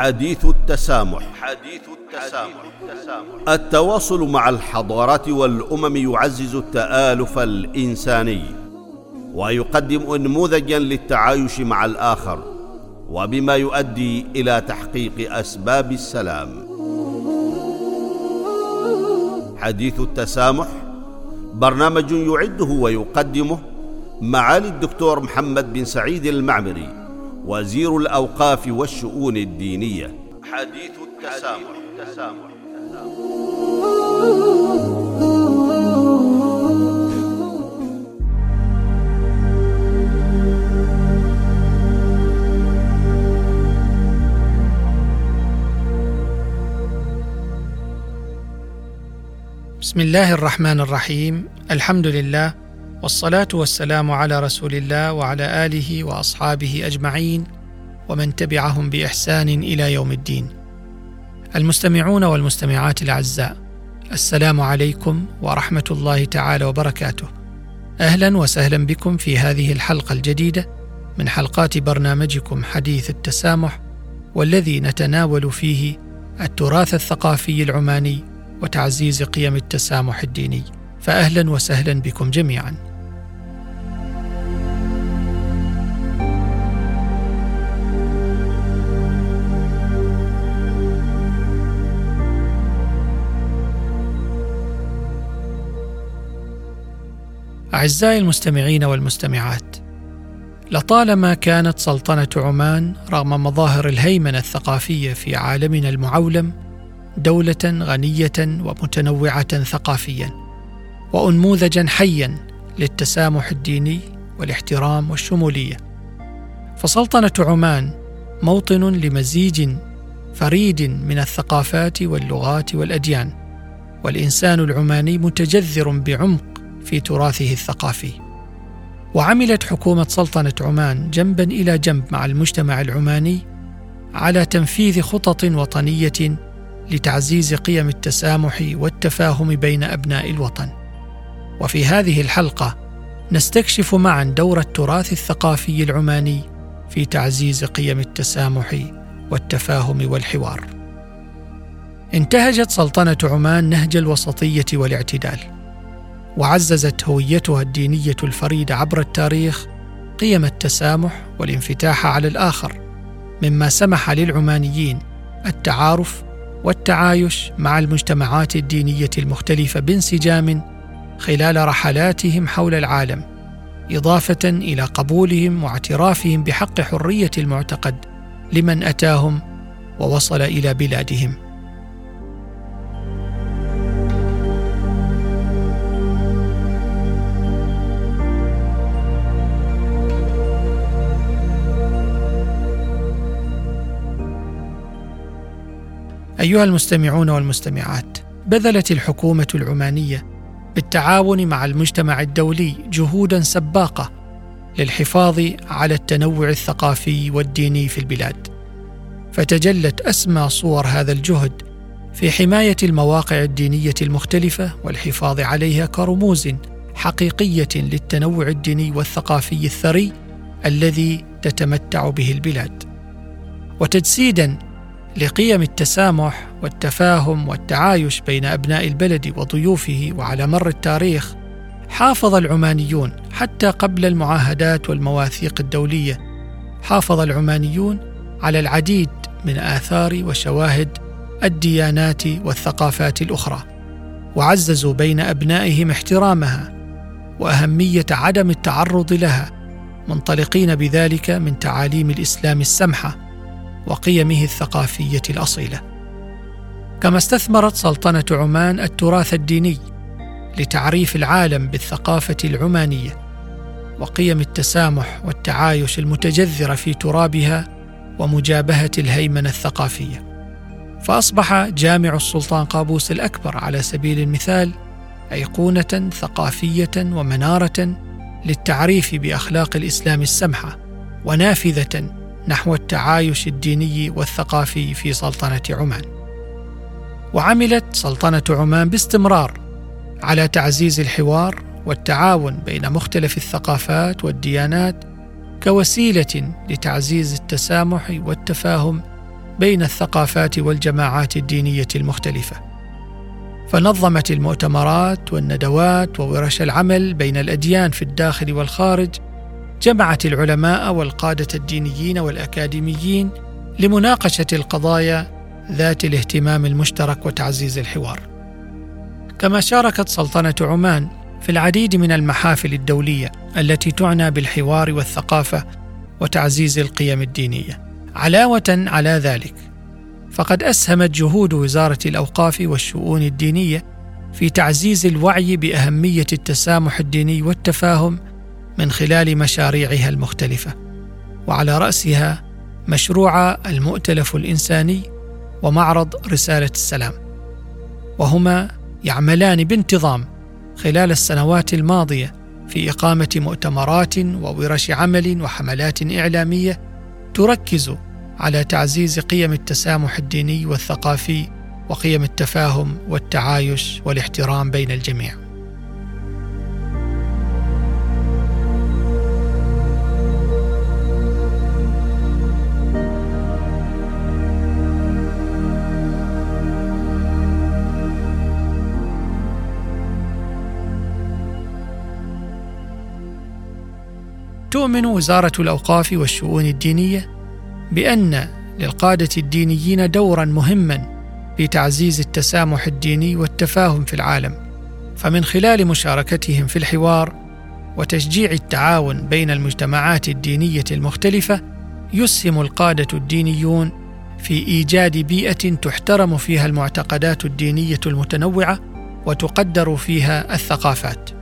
حديث التسامح. حديث التسامح. التواصل مع الحضارات والأمم يعزز التآلف الإنساني ويقدم انموذجا للتعايش مع الآخر وبما يؤدي إلى تحقيق أسباب السلام. حديث التسامح برنامج يعده ويقدمه معالي الدكتور محمد بن سعيد المعمري وزير الأوقاف والشؤون الدينية حديث التسامح, التسامح. بسم الله الرحمن الرحيم الحمد لله والصلاة والسلام على رسول الله وعلى آله وأصحابه أجمعين ومن تبعهم بإحسان إلى يوم الدين. المستمعون والمستمعات الأعزاء السلام عليكم ورحمة الله تعالى وبركاته. أهلا وسهلا بكم في هذه الحلقة الجديدة من حلقات برنامجكم حديث التسامح والذي نتناول فيه التراث الثقافي العماني وتعزيز قيم التسامح الديني. فاهلا وسهلا بكم جميعا. أعزائي المستمعين والمستمعات لطالما كانت سلطنة عمان رغم مظاهر الهيمنة الثقافية في عالمنا المعولم دولة غنية ومتنوعة ثقافيا وانموذجا حيا للتسامح الديني والاحترام والشمولية فسلطنة عمان موطن لمزيج فريد من الثقافات واللغات والأديان والإنسان العماني متجذر بعمق في تراثه الثقافي. وعملت حكومة سلطنة عمان جنبا إلى جنب مع المجتمع العماني على تنفيذ خطط وطنية لتعزيز قيم التسامح والتفاهم بين أبناء الوطن. وفي هذه الحلقة نستكشف معا دور التراث الثقافي العماني في تعزيز قيم التسامح والتفاهم والحوار. انتهجت سلطنة عمان نهج الوسطية والاعتدال. وعززت هويتها الدينية الفريده عبر التاريخ قيم التسامح والانفتاح على الآخر مما سمح للعمانيين التعارف والتعايش مع المجتمعات الدينية المختلفة بانسجام خلال رحلاتهم حول العالم إضافة إلى قبولهم واعترافهم بحق حرية المعتقد لمن أتاهم ووصل إلى بلادهم. أيها المستمعون والمستمعات بذلت الحكومة العمانية بالتعاون مع المجتمع الدولي جهودا سباقة للحفاظ على التنوع الثقافي والديني في البلاد. فتجلت أسمى صور هذا الجهد في حماية المواقع الدينية المختلفة والحفاظ عليها كرموز حقيقية للتنوع الديني والثقافي الثري الذي تتمتع به البلاد. وتجسيدا لقيم التسامح والتفاهم والتعايش بين أبناء البلد وضيوفه وعلى مر التاريخ حافظ العمانيون حتى قبل المعاهدات والمواثيق الدولية. حافظ العمانيون على العديد من آثار وشواهد الديانات والثقافات الأخرى وعززوا بين أبنائهم احترامها وأهمية عدم التعرض لها منطلقين بذلك من تعاليم الإسلام السمحة. وقيمه الثقافية الأصيلة. كما استثمرت سلطنة عمان التراث الديني لتعريف العالم بالثقافة العمانية وقيم التسامح والتعايش المتجذرة في ترابها ومجابهة الهيمنة الثقافية. فأصبح جامع السلطان قابوس الأكبر على سبيل المثال أيقونة ثقافية ومنارة للتعريف بأخلاق الإسلام السمحة ونافذة نحو التعايش الديني والثقافي في سلطنة عمان. وعملت سلطنة عمان باستمرار على تعزيز الحوار والتعاون بين مختلف الثقافات والديانات كوسيلة لتعزيز التسامح والتفاهم بين الثقافات والجماعات الدينية المختلفة. فنظمت المؤتمرات والندوات وورش العمل بين الأديان في الداخل والخارج جمعت العلماء والقادة الدينيين والأكاديميين لمناقشة القضايا ذات الاهتمام المشترك وتعزيز الحوار. كما شاركت سلطنة عمان في العديد من المحافل الدولية التي تعنى بالحوار والثقافة وتعزيز القيم الدينية. علاوة على ذلك فقد أسهمت جهود وزارة الأوقاف والشؤون الدينية في تعزيز الوعي بأهمية التسامح الديني والتفاهم من خلال مشاريعها المختلفة وعلى رأسها مشروع المؤتلف الإنساني ومعرض رسالة السلام. وهما يعملان بانتظام خلال السنوات الماضية في إقامة مؤتمرات وورش عمل وحملات إعلامية تركز على تعزيز قيم التسامح الديني والثقافي وقيم التفاهم والتعايش والاحترام بين الجميع. تؤمن وزارة الأوقاف والشؤون الدينية بأن للقادة الدينيين دورا مهما في تعزيز التسامح الديني والتفاهم في العالم. فمن خلال مشاركتهم في الحوار وتشجيع التعاون بين المجتمعات الدينية المختلفة يسهم القادة الدينيون في إيجاد بيئة تحترم فيها المعتقدات الدينية المتنوعة وتقدر فيها الثقافات.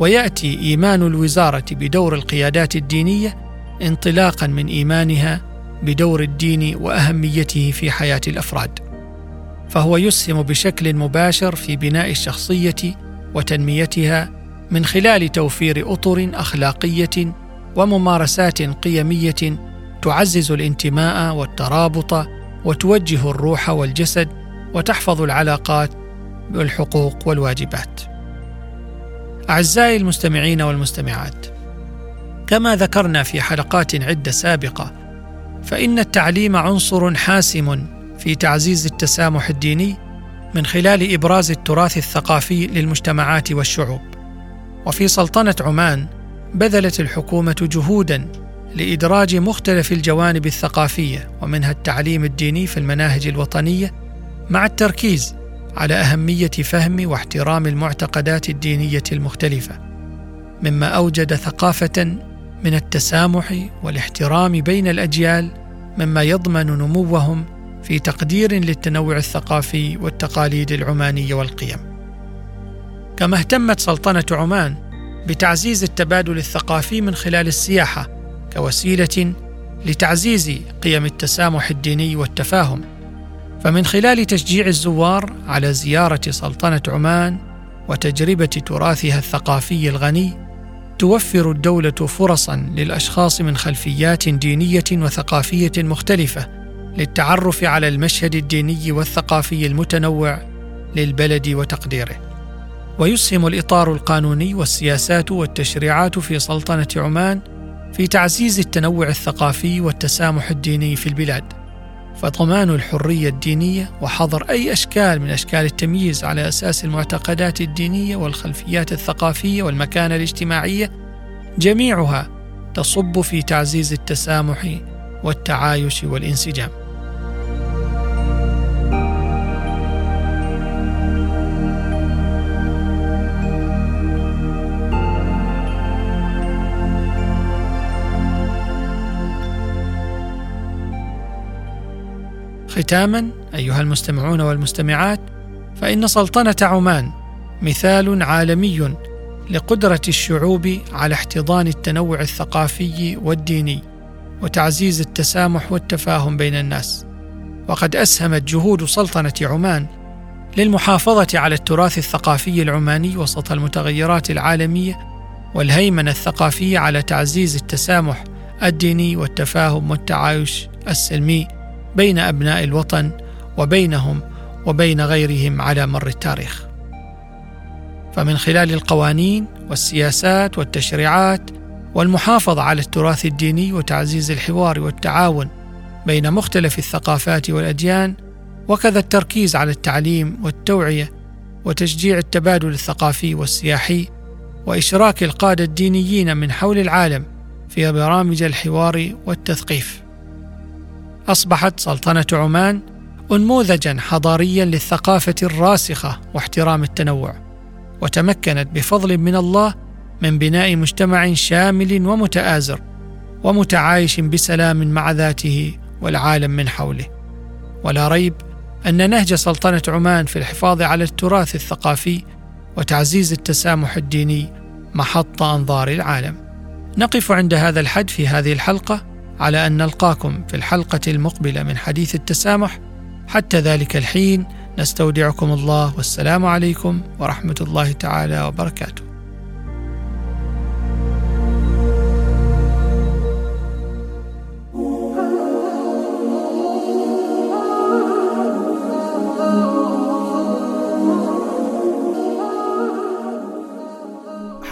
ويأتي إيمان الوزارة بدور القيادات الدينية انطلاقا من إيمانها بدور الدين وأهميته في حياة الأفراد. فهو يسهم بشكل مباشر في بناء الشخصية وتنميتها من خلال توفير أطر أخلاقية وممارسات قيمية تعزز الانتماء والترابط وتوجه الروح والجسد وتحفظ العلاقات والحقوق والواجبات. أعزائي المستمعين والمستمعات كما ذكرنا في حلقات عدة سابقة فإن التعليم عنصر حاسم في تعزيز التسامح الديني من خلال إبراز التراث الثقافي للمجتمعات والشعوب. وفي سلطنة عمان بذلت الحكومة جهودا لإدراج مختلف الجوانب الثقافية ومنها التعليم الديني في المناهج الوطنية مع التركيز على أهمية فهم واحترام المعتقدات الدينية المختلفة مما أوجد ثقافة من التسامح والاحترام بين الأجيال مما يضمن نموهم في تقدير للتنوع الثقافي والتقاليد العمانية والقيم. كما اهتمت سلطنة عمان بتعزيز التبادل الثقافي من خلال السياحة كوسيلة لتعزيز قيم التسامح الديني والتفاهم. فمن خلال تشجيع الزوار على زيارة سلطنة عمان وتجربة تراثها الثقافي الغني توفر الدولة فرصا للأشخاص من خلفيات دينية وثقافية مختلفة للتعرف على المشهد الديني والثقافي المتنوع للبلد وتقديره. ويسهم الإطار القانوني والسياسات والتشريعات في سلطنة عمان في تعزيز التنوع الثقافي والتسامح الديني في البلاد. فضمان الحرية الدينية وحظر أي أشكال من أشكال التمييز على أساس المعتقدات الدينية والخلفيات الثقافية والمكانة الاجتماعية جميعها تصب في تعزيز التسامح والتعايش والانسجام. ختاما أيها المستمعون والمستمعات فإن سلطنة عمان مثال عالمي لقدرة الشعوب على احتضان التنوع الثقافي والديني وتعزيز التسامح والتفاهم بين الناس. وقد أسهمت جهود سلطنة عمان للمحافظة على التراث الثقافي العماني وسط المتغيرات العالمية والهيمنة الثقافية على تعزيز التسامح الديني والتفاهم والتعايش السلمي. بين أبناء الوطن وبينهم وبين غيرهم على مر التاريخ. فمن خلال القوانين والسياسات والتشريعات والمحافظة على التراث الديني وتعزيز الحوار والتعاون بين مختلف الثقافات والأديان وكذا التركيز على التعليم والتوعية وتشجيع التبادل الثقافي والسياحي وإشراك القادة الدينيين من حول العالم في برامج الحوار والتثقيف. أصبحت سلطنة عمان انموذجا حضاريا للثقافة الراسخة واحترام التنوع وتمكنت بفضل من الله من بناء مجتمع شامل ومتآزر ومتعايش بسلام مع ذاته والعالم من حوله. ولا ريب أن نهج سلطنة عمان في الحفاظ على التراث الثقافي وتعزيز التسامح الديني محط أنظار العالم. نقف عند هذا الحد في هذه الحلقة. على أن نلقاكم في الحلقة المقبلة من حديث التسامح. حتى ذلك الحين نستودعكم الله والسلام عليكم ورحمة الله تعالى وبركاته.